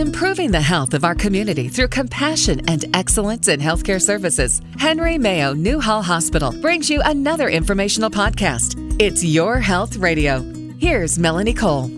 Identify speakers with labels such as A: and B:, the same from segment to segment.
A: Improving the health of our community through compassion and excellence in healthcare services. Henry Mayo Newhall Hospital brings you another informational podcast. It's Your Health Radio. Here's Melanie Cole.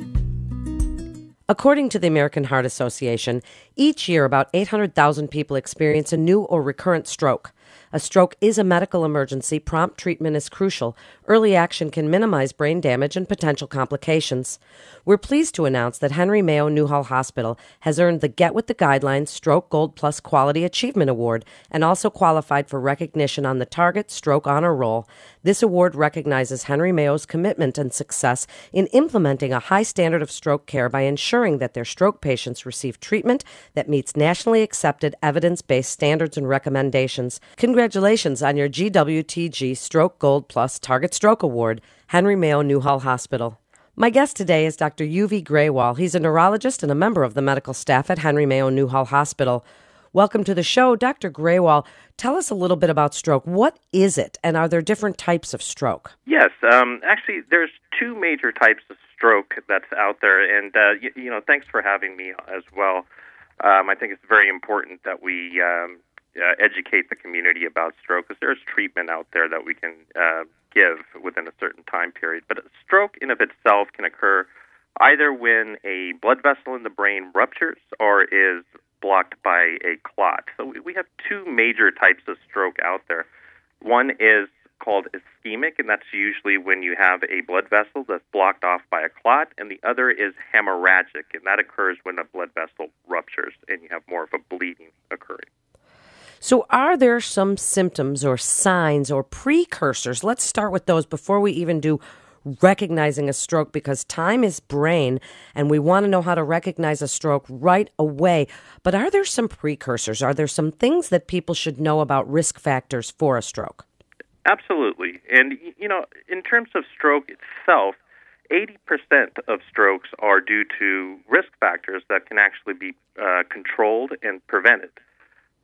B: According to the American Heart Association, each year about 800,000 people experience a new or recurrent stroke. A stroke is a medical emergency. Prompt treatment is crucial. Early action can minimize brain damage and potential complications. We're pleased to announce that Henry Mayo Newhall Hospital has earned the Get with the Guidelines Stroke Gold Plus Quality Achievement Award and also qualified for recognition on the Target Stroke Honor Roll. This award recognizes Henry Mayo's commitment and success in implementing a high standard of stroke care by ensuring that their stroke patients receive treatment that meets nationally accepted evidence based standards and recommendations. Congratulations on your GWTG Stroke Gold Plus Target Stroke Award, Henry Mayo Newhall Hospital. My guest today is Dr. UV Graywall. He's a neurologist and a member of the medical staff at Henry Mayo Newhall Hospital. Welcome to the show, Dr. Graywall. Tell us a little bit about stroke. What is it, and are there different types of stroke?
C: Yes, um, actually, there's two major types of stroke that's out there, and uh, you, you, know, thanks for having me as well. Um, I think it's very important that we um, uh, educate the community about stroke because there's treatment out there that we can uh, give within a certain time period. But a stroke in of itself can occur either when a blood vessel in the brain ruptures or is blocked by a clot. So we have two major types of stroke out there. One is called ischemic, and that's usually when you have a blood vessel that's blocked off by a clot, and the other is hemorrhagic, and that occurs when a blood vessel ruptures and you have more of a bleeding occurring.
B: So, are there some symptoms or signs or precursors? Let's start with those before we even do recognizing a stroke because time is brain and we want to know how to recognize a stroke right away. But are there some precursors? Are there some things that people should know about risk factors for a stroke?
C: Absolutely. And, you know, in terms of stroke itself, 80% of strokes are due to risk factors that can actually be uh, controlled and prevented.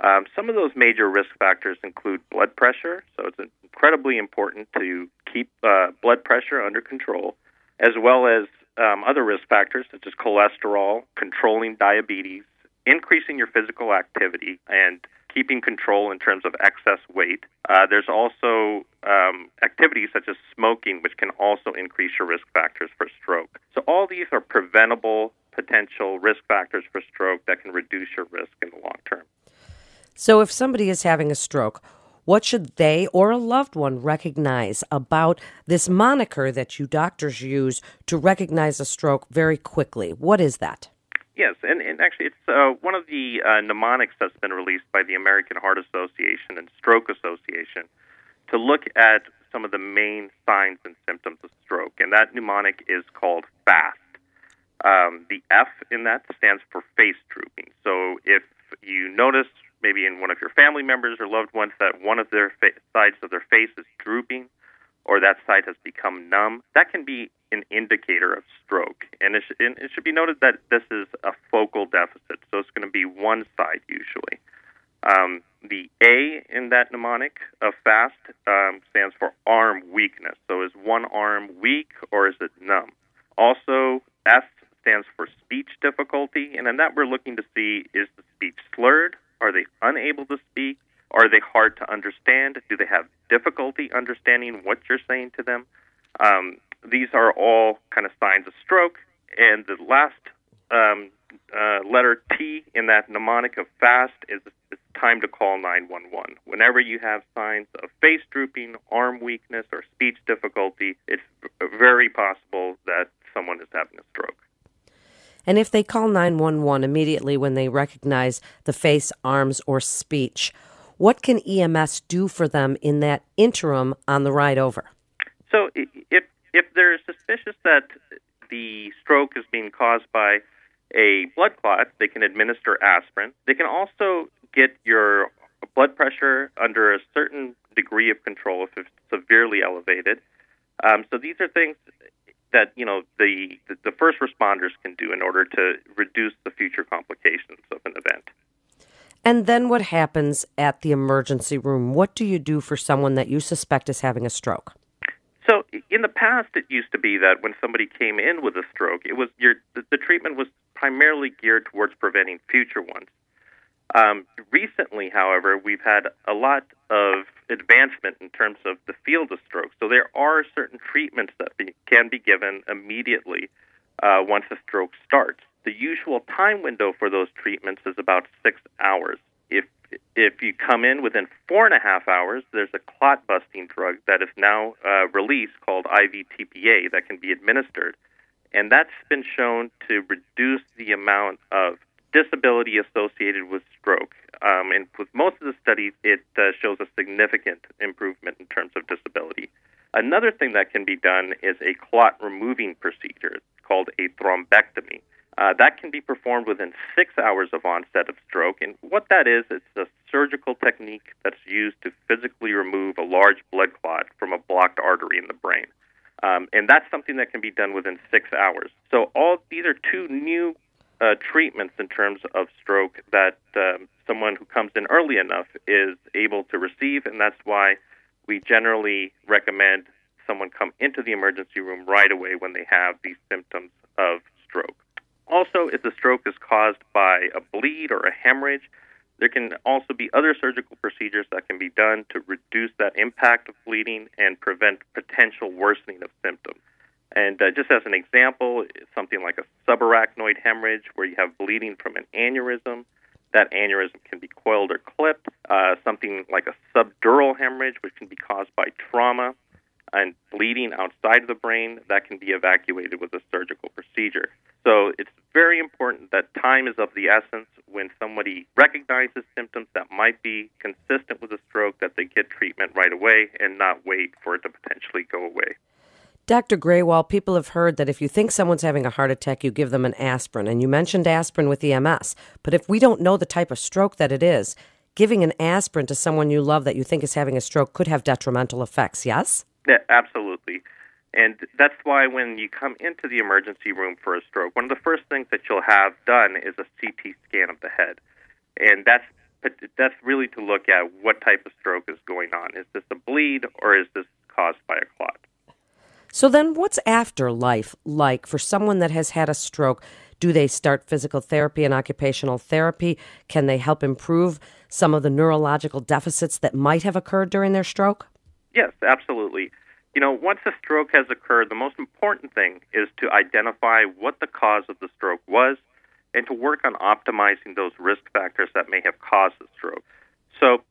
C: Um, some of those major risk factors include blood pressure, so it's incredibly important to keep uh, blood pressure under control, as well as um, other risk factors such as cholesterol, controlling diabetes, increasing your physical activity, and keeping control in terms of excess weight. Uh, there's also um, activities such as smoking, which can also increase your risk factors for stroke. So, all these are preventable potential risk factors for stroke that can reduce your risk in the long term.
B: So, if somebody is having a stroke, what should they or a loved one recognize about this moniker that you doctors use to recognize a stroke very quickly? What is that?
C: Yes, and, and actually, it's uh, one of the uh, mnemonics that's been released by the American Heart Association and Stroke Association to look at some of the main signs and symptoms of stroke. And that mnemonic is called FAST. Um, the F in that stands for face drooping. So if you notice maybe in one of your family members or loved ones that one of their fa- sides of their face is drooping or that side has become numb, that can be an indicator of stroke. And it, sh- and it should be noted that this is a focal deficit, so it's going to be one side usually. Um, the A in that mnemonic of FAST um, stands for arm weakness. So is one arm weak or is it numb? Also, S stands for speech difficulty, and in that we're looking to see is the speech slurred are they unable to speak? Are they hard to understand? Do they have difficulty understanding what you're saying to them? Um, these are all kind of signs of stroke. And the last um, uh, letter T in that mnemonic of fast is it's time to call 911. Whenever you have signs of face drooping, arm weakness, or speech difficulty, it's very possible that someone is having a stroke.
B: And if they call 911 immediately when they recognize the face, arms, or speech, what can EMS do for them in that interim on the ride over?
C: So if if they're suspicious that the stroke is being caused by a blood clot, they can administer aspirin. They can also get your blood pressure under a certain degree of control if it's severely elevated. Um, so these are things that you know the, the, the first responders can do in order to reduce the future complications of an event.
B: And then what happens at the emergency room? What do you do for someone that you suspect is having a stroke?
C: So in the past, it used to be that when somebody came in with a stroke, it was your the, the treatment was primarily geared towards preventing future ones. Um, recently, however, we've had a lot of advancement in terms of the field of stroke. So there are certain treatments that be, can be given immediately uh, once a stroke starts. The usual time window for those treatments is about six hours. If if you come in within four and a half hours, there's a clot busting drug that is now uh, released called IVTPA that can be administered. And that's been shown to reduce the amount of disability associated with stroke. Um, and with most of the studies, it uh, shows a significant improvement in terms of disability. Another thing that can be done is a clot removing procedure called a thrombectomy. Uh, that can be performed within six hours of onset of stroke. And what that is, it's a surgical technique that's used to physically remove a large blood clot from a blocked artery in the brain. Um, and that's something that can be done within six hours. So all these are two new uh, treatments in terms of stroke that um, someone who comes in early enough is able to receive, and that's why we generally recommend someone come into the emergency room right away when they have these symptoms of stroke. Also, if the stroke is caused by a bleed or a hemorrhage, there can also be other surgical procedures that can be done to reduce that impact of bleeding and prevent potential worsening of symptoms. And uh, just as an example, something like a subarachnoid hemorrhage, where you have bleeding from an aneurysm, that aneurysm can be coiled or clipped. Uh, something like a subdural hemorrhage, which can be caused by trauma and bleeding outside of the brain, that can be evacuated with a surgical procedure. So it's very important that time is of the essence when somebody recognizes symptoms that might be consistent with a stroke, that they get treatment right away and not wait for it to potentially go away.
B: Dr. Graywall, people have heard that if you think someone's having a heart attack, you give them an aspirin. And you mentioned aspirin with EMS. But if we don't know the type of stroke that it is, giving an aspirin to someone you love that you think is having a stroke could have detrimental effects, yes?
C: Yeah, absolutely. And that's why when you come into the emergency room for a stroke, one of the first things that you'll have done is a CT scan of the head. And that's that's really to look at what type of stroke is going on. Is this a bleed or is this caused by a clot?
B: So then, what's afterlife like for someone that has had a stroke? Do they start physical therapy and occupational therapy? Can they help improve some of the neurological deficits that might have occurred during their stroke?
C: Yes, absolutely. You know, once a stroke has occurred, the most important thing is to identify what the cause of the stroke was and to work on optimizing those risk factors that may have caused the stroke. So,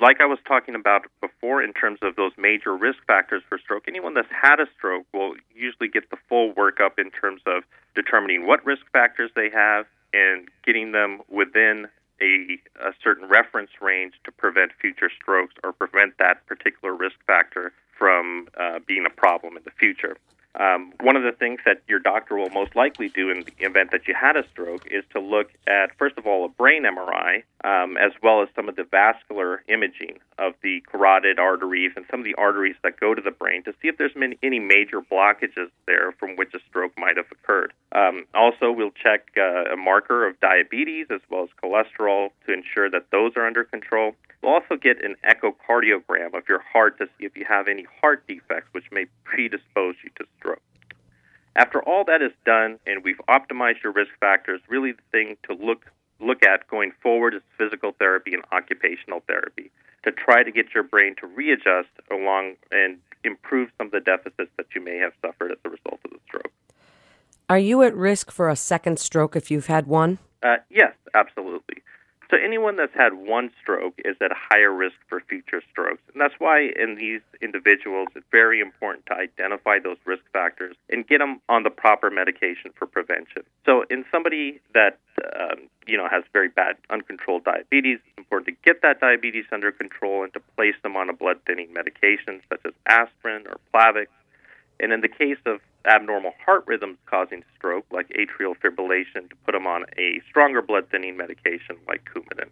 C: like I was talking about before, in terms of those major risk factors for stroke, anyone that's had a stroke will usually get the full workup in terms of determining what risk factors they have and getting them within a, a certain reference range to prevent future strokes or prevent that particular risk factor from uh, being a problem in the future. Um, one of the things that your doctor will most likely do in the event that you had a stroke is to look at, first of all, a brain MRI, um, as well as some of the vascular imaging of the carotid arteries and some of the arteries that go to the brain to see if there's many, any major blockages there from which a stroke might have occurred. Um, also, we'll check uh, a marker of diabetes as well as cholesterol to ensure that those are under control. We'll also get an echocardiogram of your heart to see if you have any heart defects which may predispose you to stroke. After all that is done and we've optimized your risk factors, really the thing to look look at going forward is physical therapy and occupational therapy to try to get your brain to readjust along and improve some of the deficits that you may have suffered as a result of the stroke.
B: Are you at risk for a second stroke if you've had one?
C: Uh, yes, absolutely. So anyone that's had one stroke is at a higher risk for future strokes. And that's why in these individuals it's very important to identify those risk factors and get them on the proper medication for prevention. So in somebody that um, you know has very bad uncontrolled diabetes, it's important to get that diabetes under control and to place them on a blood thinning medication such as aspirin or Plavix. And in the case of abnormal heart rhythms causing stroke, like atrial fibrillation, to put them on a stronger blood thinning medication like Coumadin.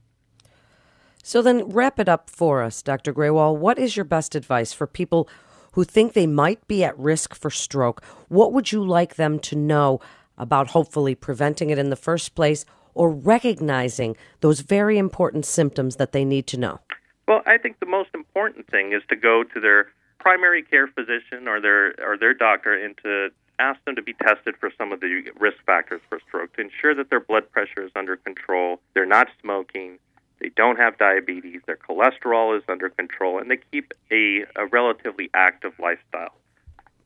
B: So then, wrap it up for us, Dr. Graywall. What is your best advice for people who think they might be at risk for stroke? What would you like them to know about hopefully preventing it in the first place or recognizing those very important symptoms that they need to know?
C: Well, I think the most important thing is to go to their primary care physician or their or their doctor and to ask them to be tested for some of the risk factors for stroke to ensure that their blood pressure is under control, they're not smoking, they don't have diabetes, their cholesterol is under control, and they keep a, a relatively active lifestyle.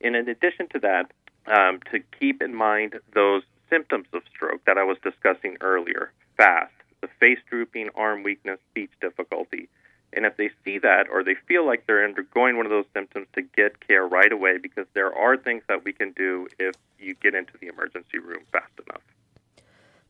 C: And in addition to that, um, to keep in mind those symptoms of stroke that I was discussing earlier fast, the face drooping, arm weakness, speech difficulty. And if they see that or they feel like they're undergoing one of those symptoms, to get care right away because there are things that we can do if you get into the emergency room fast enough.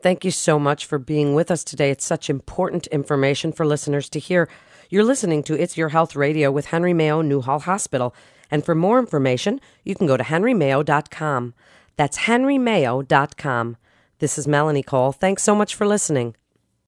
B: Thank you so much for being with us today. It's such important information for listeners to hear. You're listening to It's Your Health Radio with Henry Mayo Newhall Hospital. And for more information, you can go to henrymayo.com. That's henrymayo.com. This is Melanie Cole. Thanks so much for listening.